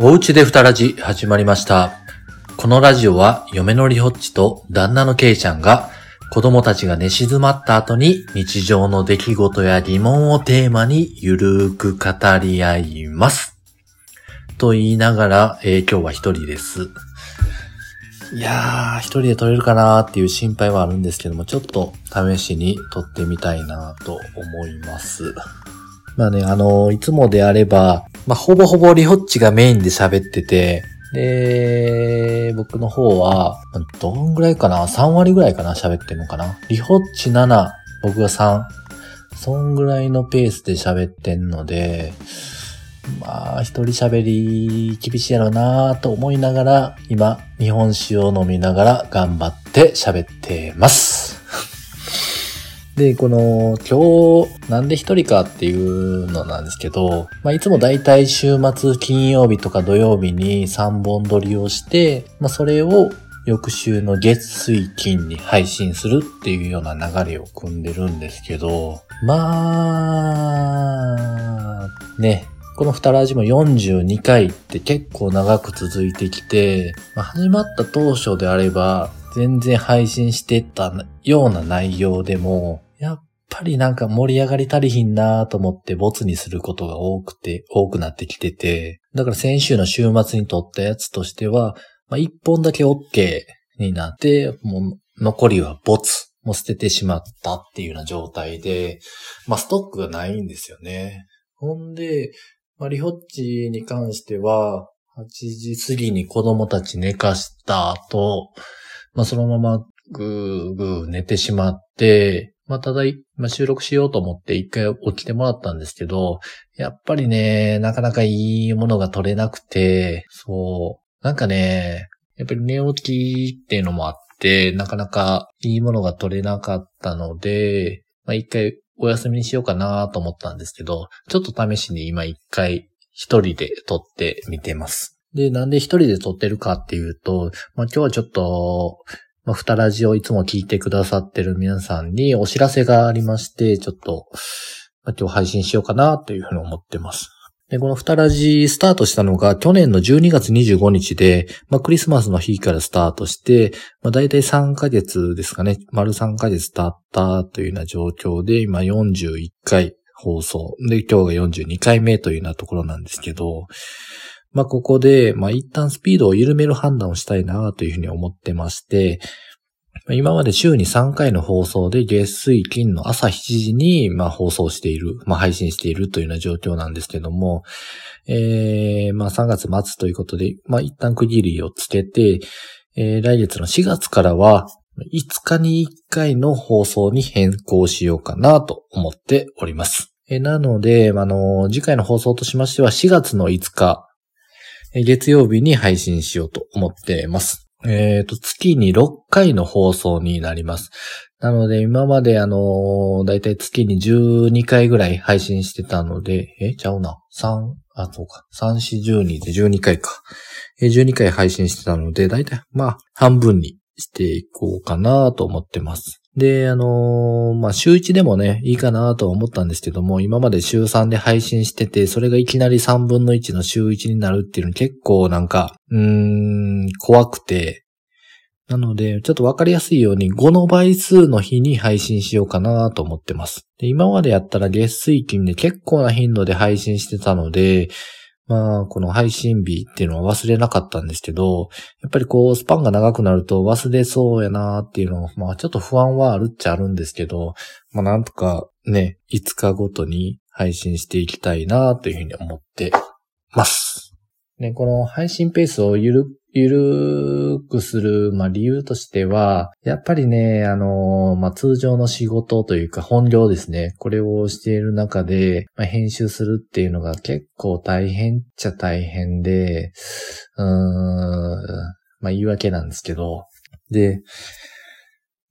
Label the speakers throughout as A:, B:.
A: おうちで二ラジ始まりました。このラジオは嫁のりほっちと旦那のけいちゃんが子供たちが寝静まった後に日常の出来事や疑問をテーマにゆるーく語り合います。と言いながら、えー今日は一人です。いやー、一人で撮れるかなーっていう心配はあるんですけども、ちょっと試しに撮ってみたいなと思います。まあね、あのいつもであれば、まあ、ほぼほぼリホッチがメインで喋ってて、で、僕の方は、どんぐらいかな ?3 割ぐらいかな喋ってるのかな？リホッチ7、僕が3。そんぐらいのペースで喋ってんので、まあ、一人喋り厳しいやろうなと思いながら、今、日本酒を飲みながら頑張って喋ってます。で、この、今日、なんで一人かっていうのなんですけど、まあ、いつもだいたい週末金曜日とか土曜日に3本撮りをして、まあ、それを翌週の月水金に配信するっていうような流れを組んでるんですけど、まあ、ね、この二ラジも42回って結構長く続いてきて、まあ、始まった当初であれば、全然配信してたような内容でも、やっぱりなんか盛り上がり足りひんなと思ってボツにすることが多くて、多くなってきてて、だから先週の週末に撮ったやつとしては、まあ、一本だけ OK になって、もう残りはボツ。もう捨ててしまったっていうような状態で、まあ、ストックがないんですよね。ほんで、まあ、リホッチに関しては、8時過ぎに子供たち寝かした後、まあ、そのままぐーぐー寝てしまって、まあ、ただい、まあ、収録しようと思って一回起きてもらったんですけど、やっぱりね、なかなかいいものが取れなくて、そう、なんかね、やっぱり寝起きっていうのもあって、なかなかいいものが取れなかったので、まあ、一回お休みにしようかなと思ったんですけど、ちょっと試しに今一回一人で撮ってみてます。で、なんで一人で撮ってるかっていうと、まあ、今日はちょっと、まあ、二ラジをいつも聞いてくださってる皆さんにお知らせがありまして、ちょっと、まあ、今日配信しようかなというふうに思ってます。で、この二ラジスタートしたのが去年の12月25日で、まあ、クリスマスの日からスタートして、まあ、大体3ヶ月ですかね、丸3ヶ月経ったというような状況で、今41回放送。で、今日が42回目というようなところなんですけど、まあ、ここで、まあ、一旦スピードを緩める判断をしたいなというふうに思ってまして、今まで週に3回の放送で月水金の朝7時に、まあ、放送している、まあ、配信しているというような状況なんですけども、えー、まあ、3月末ということで、まあ、一旦区切りをつけて、えー、来月の4月からは、5日に1回の放送に変更しようかなと思っております。なので、あの、次回の放送としましては4月の5日、月曜日に配信しようと思っています。えっ、と、月に6回の放送になります。なので、今まであのだいたい月に12回ぐらい配信してたので、え、ちゃうな。3、あ、そうか。3、4、12で12回か。え、12回配信してたので、だいたい、まあ、半分にしていこうかなと思ってます。で、あのーまあ、週1でもね、いいかなと思ったんですけども、今まで週3で配信してて、それがいきなり3分の1の週1になるっていうの結構なんか、うーん、怖くて、なので、ちょっとわかりやすいように5の倍数の日に配信しようかなと思ってます。で今までやったら月水金で結構な頻度で配信してたので、まあ、この配信日っていうのは忘れなかったんですけど、やっぱりこう、スパンが長くなると忘れそうやなっていうのは、まあちょっと不安はあるっちゃあるんですけど、まあなんとかね、5日ごとに配信していきたいなというふうに思ってます。ね、この配信ペースをゆる、ゆるくする、まあ理由としては、やっぱりね、あの、まあ通常の仕事というか本業ですね。これをしている中で、まあ、編集するっていうのが結構大変っちゃ大変で、うーん、まあ言い訳なんですけど、で、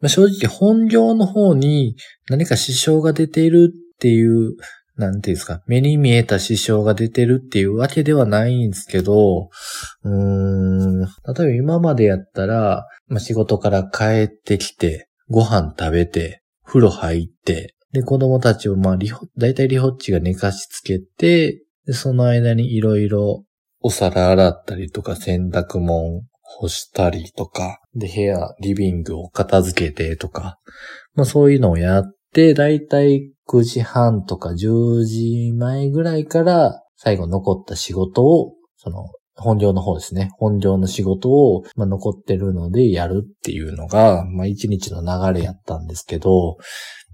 A: まあ、正直本業の方に何か支障が出ているっていう、なんていうんですか、目に見えた支障が出てるっていうわけではないんですけど、うーん、例えば今までやったら、まあ、仕事から帰ってきて、ご飯食べて、風呂入って、で、子供たちを、まあ、リホ、だいたいリホッチが寝かしつけて、で、その間にいろいろお皿洗ったりとか洗濯物干したりとか、で、部屋、リビングを片付けてとか、まあそういうのをやっ、だいたい9時半とか10時前ぐらいから最後残った仕事を、その、本業の方ですね。本業の仕事を、まあ、残ってるのでやるっていうのが、まあ、一日の流れやったんですけど、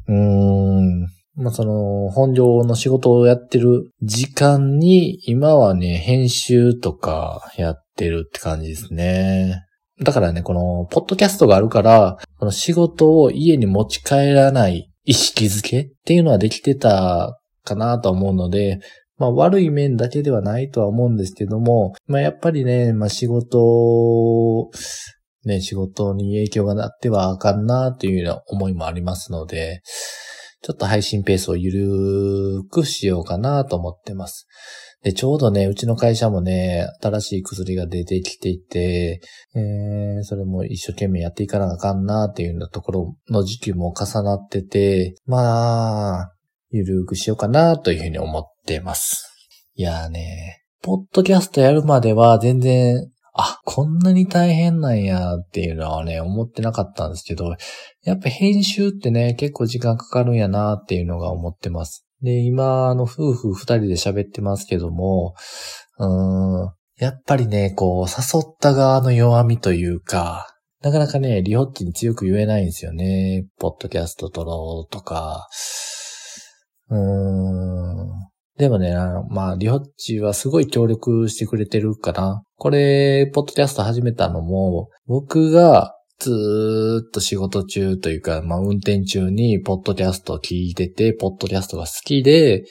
A: うーん、まあ、その、本業の仕事をやってる時間に、今はね、編集とかやってるって感じですね。だからね、この、ポッドキャストがあるから、この仕事を家に持ち帰らない意識づけっていうのはできてたかなと思うので、まあ悪い面だけではないとは思うんですけども、まあやっぱりね、まあ仕事、ね、仕事に影響がなってはあかんなというような思いもありますので、ちょっと配信ペースをゆるーくしようかなと思ってます。で、ちょうどね、うちの会社もね、新しい薬が出てきていて、えー、それも一生懸命やっていかなあかんなっていうようなところの時期も重なってて、まあ、ゆるーくしようかなというふうに思ってます。いやーね、ポッドキャストやるまでは全然あ、こんなに大変なんやっていうのはね、思ってなかったんですけど、やっぱ編集ってね、結構時間かかるんやなっていうのが思ってます。で、今、あの、夫婦二人で喋ってますけども、うーん、やっぱりね、こう、誘った側の弱みというか、なかなかね、リホッチに強く言えないんですよね。ポッドキャスト撮ろうとか、うーん、でもね、まあ、リホッチはすごい協力してくれてるかな。これ、ポッドキャスト始めたのも、僕がずっと仕事中というか、まあ、運転中にポッドキャストを聞いてて、ポッドキャストが好きで、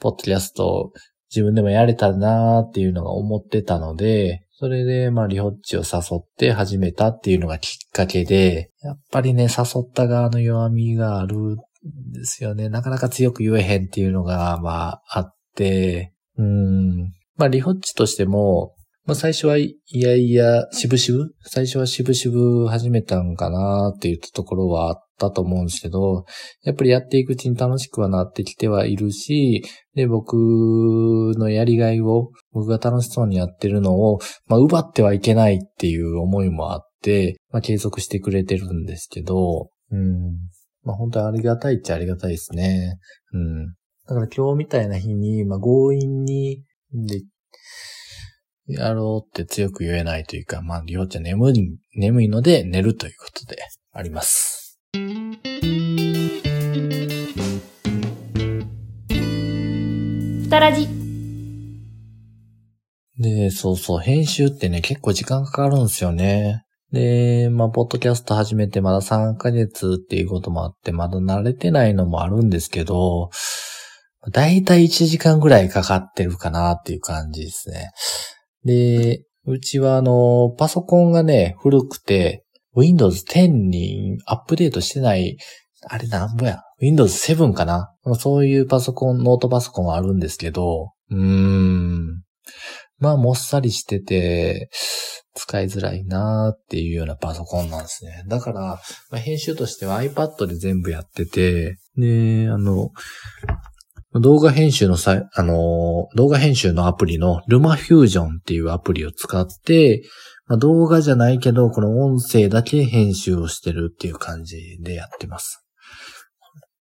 A: ポッドキャスト自分でもやれたらなーっていうのが思ってたので、それで、まあ、リホッチを誘って始めたっていうのがきっかけで、やっぱりね、誘った側の弱みがあるですよね。なかなか強く言えへんっていうのが、まあ、あって、うん。まあ、リホッチとしても、まあ、最初はいやいや、しぶしぶ？最初はしぶしぶ始めたんかなっていうところはあったと思うんですけど、やっぱりやっていくうちに楽しくはなってきてはいるし、で、僕のやりがいを、僕が楽しそうにやってるのを、まあ、奪ってはいけないっていう思いもあって、まあ、継続してくれてるんですけど、うん。まあ本当にありがたいっちゃありがたいですね。うん。だから今日みたいな日に、まあ強引に、で、やろうって強く言えないというか、まあ、りょうちゃん眠い、眠いので寝るということであります。
B: ふたらじ。
A: で、そうそう、編集ってね、結構時間かかるんですよね。で、まあ、ポッドキャスト始めてまだ3ヶ月っていうこともあって、まだ慣れてないのもあるんですけど、だいたい1時間ぐらいかかってるかなっていう感じですね。で、うちはあの、パソコンがね、古くて、Windows 10にアップデートしてない、あれなんぼや、Windows 7かなそういうパソコン、ノートパソコンはあるんですけど、うーん。まあ、もっさりしてて、使いづらいなーっていうようなパソコンなんですね。だから、まあ、編集としては iPad で全部やってて、で、あの、動画編集のさ、あの、動画編集のアプリのルマフュージョンっていうアプリを使って、まあ、動画じゃないけど、この音声だけ編集をしてるっていう感じでやってます。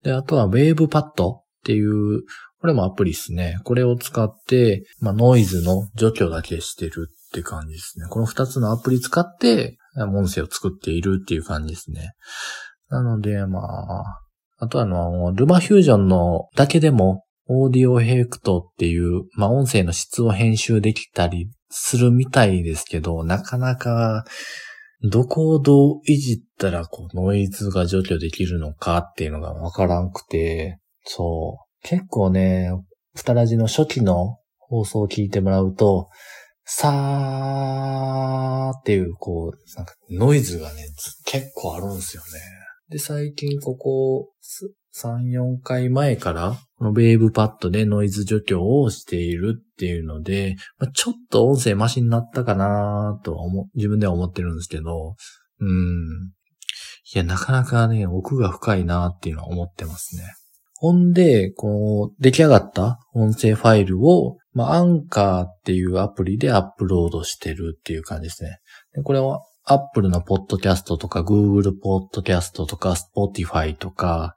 A: で、あとは WavePad っていう、これもアプリですね。これを使って、まあ、ノイズの除去だけしてるって感じですね。この二つのアプリ使って、音声を作っているっていう感じですね。なので、まあ、あとあの、ルマフュージョンのだけでも、オーディオヘクトっていう、まあ、音声の質を編集できたりするみたいですけど、なかなか、どこをどういじったら、こう、ノイズが除去できるのかっていうのがわからんくて、そう。結構ね、ふたらじの初期の放送を聞いてもらうと、さーっていう、こう、なんかノイズがね、結構あるんですよね。で、最近ここ3、4回前から、このベーブパッドでノイズ除去をしているっていうので、まあ、ちょっと音声マシになったかなと思、自分では思ってるんですけど、うん。いや、なかなかね、奥が深いなっていうのは思ってますね。ほんで、こう、出来上がった音声ファイルを、まあ、アンカーっていうアプリでアップロードしてるっていう感じですね。でこれは Apple のポッドキャストとか Google ポッドキャストとか Spotify とか、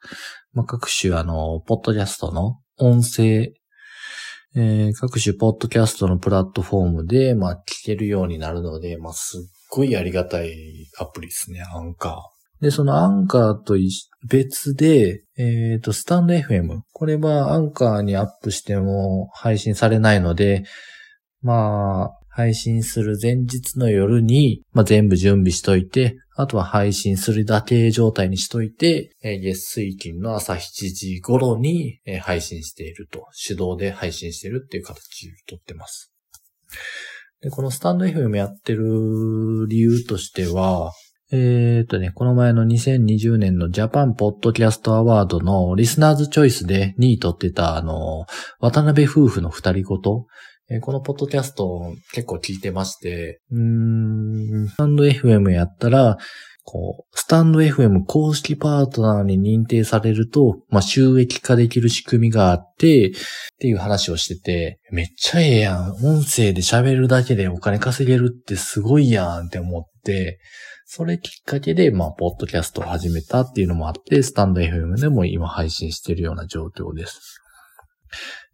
A: まあ、各種あの、ポッドキャストの音声、えー、各種ポッドキャストのプラットフォームで、まあ、聞けるようになるので、まあ、すっごいありがたいアプリですね、アンカー。で、そのアンカーと別で、えっ、ー、と、スタンド FM。これはアンカーにアップしても配信されないので、まあ、配信する前日の夜に、まあ、全部準備しといて、あとは配信するだけ状態にしといて、えー、月水金の朝7時頃に、えー、配信していると、手動で配信しているっていう形をとってます。で、このスタンド FM やってる理由としては、えー、っとね、この前の2020年のジャパンポッドキャストアワードのリスナーズチョイスで2位取ってたあの、渡辺夫婦の二人ごと、えー、このポッドキャスト結構聞いてまして、うーん、スタンド FM やったら、こう、スタンド FM 公式パートナーに認定されると、まあ、収益化できる仕組みがあって、っていう話をしてて、めっちゃええやん。音声で喋るだけでお金稼げるってすごいやんって思って、それきっかけで、まあ、ポッドキャストを始めたっていうのもあって、スタンド FM でも今配信しているような状況です。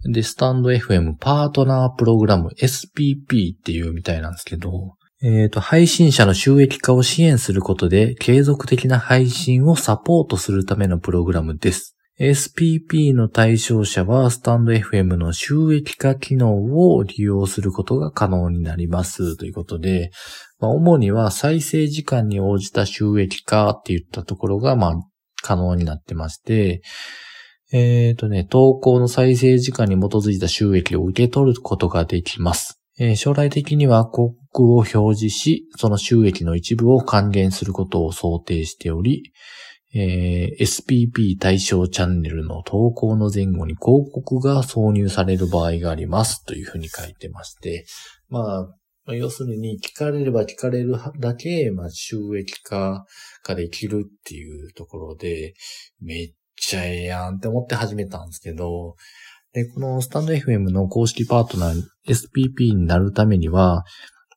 A: で、スタンド FM パートナープログラム SPP っていうみたいなんですけど、えっ、ー、と、配信者の収益化を支援することで継続的な配信をサポートするためのプログラムです。SPP の対象者はスタンド FM の収益化機能を利用することが可能になりますということで、まあ、主には再生時間に応じた収益化って言ったところが、まあ、可能になってまして、えっ、ー、とね、投稿の再生時間に基づいた収益を受け取ることができます。えー、将来的には広告を表示し、その収益の一部を還元することを想定しており、えー、SPP 対象チャンネルの投稿の前後に広告が挿入される場合がありますというふうに書いてまして、まあ、要するに聞かれれば聞かれるだけ、まあ、収益化ができるっていうところで、めっちゃええやんって思って始めたんですけど、で、このスタンド FM の公式パートナー SPP になるためには、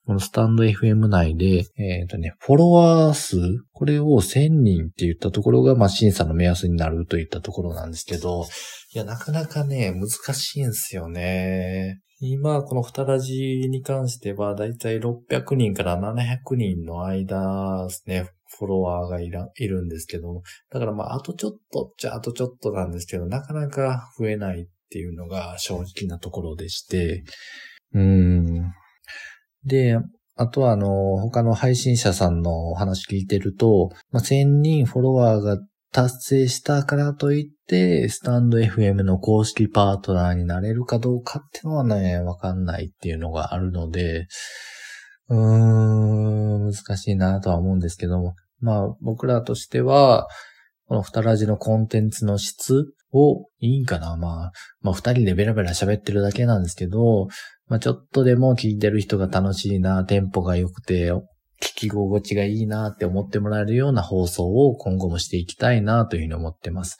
A: このスタンド FM 内で、えっ、ー、とね、フォロワー数、これを1000人って言ったところが、まあ、審査の目安になるといったところなんですけど、いや、なかなかね、難しいんですよね。今、この二ラジに関しては、だいたい600人から700人の間ですね、フォロワーがいらいるんですけども。だからまあ、あとちょっとっちゃあとちょっとなんですけど、なかなか増えないっていうのが正直なところでして、うん。で、あとはあの、他の配信者さんのお話聞いてると、まあ、1000人フォロワーが達成したからといって、スタンド FM の公式パートナーになれるかどうかっていうのはね、わかんないっていうのがあるので、うーん、難しいなとは思うんですけども、まあ僕らとしては、この二ラジのコンテンツの質をいいんかな。まあ、まあ二人でベラベラ喋ってるだけなんですけど、まあちょっとでも聞いてる人が楽しいな、テンポが良くて、聞き心地がいいなって思ってもらえるような放送を今後もしていきたいなというふうに思ってます。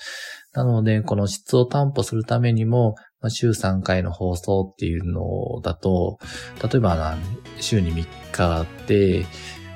A: なので、この質を担保するためにも、まあ、週3回の放送っていうのだと、例えば週に3日あって、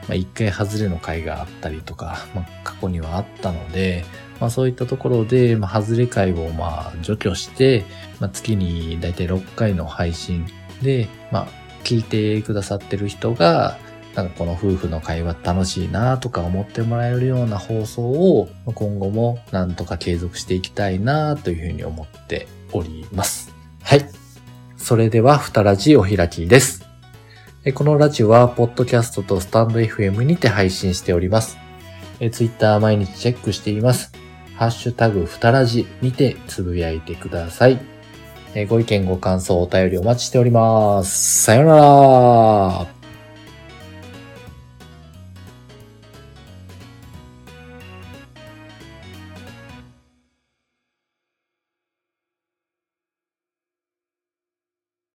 A: まあ、1回外れの回があったりとか、まあ、過去にはあったので、まあ、そういったところで、まあ、外れ回をまあ除去して、まあ、月にだいたい6回の配信で、まあ、聞いてくださってる人が、なんかこの夫婦の会話楽しいなとか思ってもらえるような放送を今後もなんとか継続していきたいなというふうに思っております。はい。それでは、ふたラジお開きです。このラジオは、ポッドキャストとスタンド FM にて配信しております。ツイッター毎日チェックしています。ハッシュタグふたラジにてつぶやいてください。ご意見ご感想お便りお待ちしております。さよなら